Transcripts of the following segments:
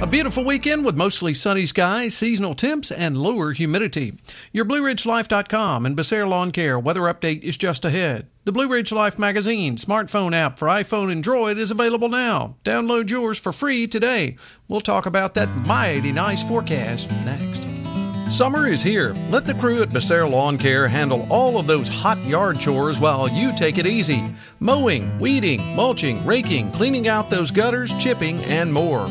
A beautiful weekend with mostly sunny skies, seasonal temps, and lower humidity. Your BlueRidgeLife.com and Becerra Lawn Care weather update is just ahead. The Blue Ridge Life magazine smartphone app for iPhone and Droid is available now. Download yours for free today. We'll talk about that mighty nice forecast next. Summer is here. Let the crew at Becerra Lawn Care handle all of those hot yard chores while you take it easy. Mowing, weeding, mulching, raking, cleaning out those gutters, chipping, and more.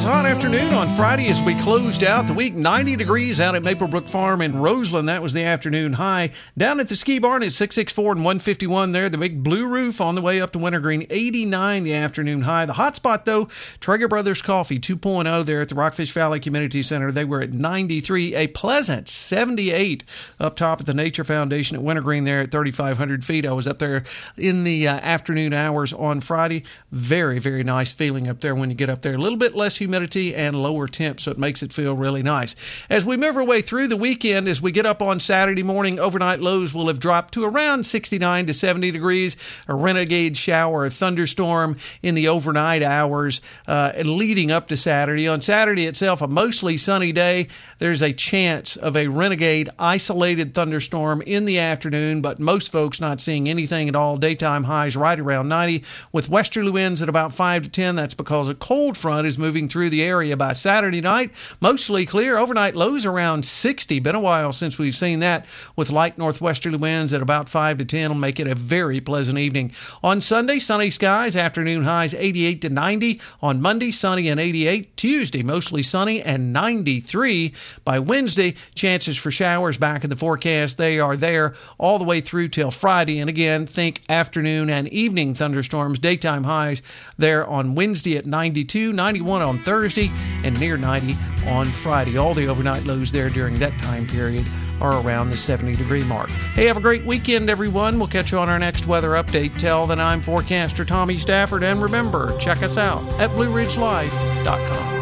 Was a hot afternoon on Friday as we closed out the week. 90 degrees out at Maplebrook Farm in Roseland. That was the afternoon high. Down at the ski barn at 664 and 151 there. The big blue roof on the way up to Wintergreen. 89 the afternoon high. The hot spot though, Trager Brothers Coffee 2.0 there at the Rockfish Valley Community Center. They were at 93. A pleasant 78 up top at the Nature Foundation at Wintergreen there at 3,500 feet. I was up there in the uh, afternoon hours on Friday. Very, very nice feeling up there when you get up there. A little bit less humidity and lower temps, so it makes it feel really nice. As we move our way through the weekend, as we get up on Saturday morning, overnight lows will have dropped to around 69 to 70 degrees. A renegade shower, a thunderstorm in the overnight hours uh, leading up to Saturday. On Saturday itself, a mostly sunny day. There's a chance of a renegade isolated thunderstorm in the afternoon, but most folks not seeing anything at all. Daytime highs right around 90 with westerly winds at about 5 to 10. That's because a cold front is moving through the area by Saturday night. Mostly clear. Overnight lows around 60. Been a while since we've seen that with light northwesterly winds at about 5 to 10 will make it a very pleasant evening. On Sunday, sunny skies, afternoon highs 88 to 90. On Monday, sunny and 88. Tuesday, mostly sunny and 93. By Wednesday, chances for showers back in the forecast. They are there all the way through till Friday. And again, think afternoon and evening thunderstorms. Daytime highs there on Wednesday at 92, 91 on Thursday, and near 90 on Friday. All the overnight lows there during that time period are around the 70 degree mark. Hey, have a great weekend, everyone. We'll catch you on our next weather update. Tell that I'm forecaster Tommy Stafford, and remember, check us out at BlueRidgeLife.com.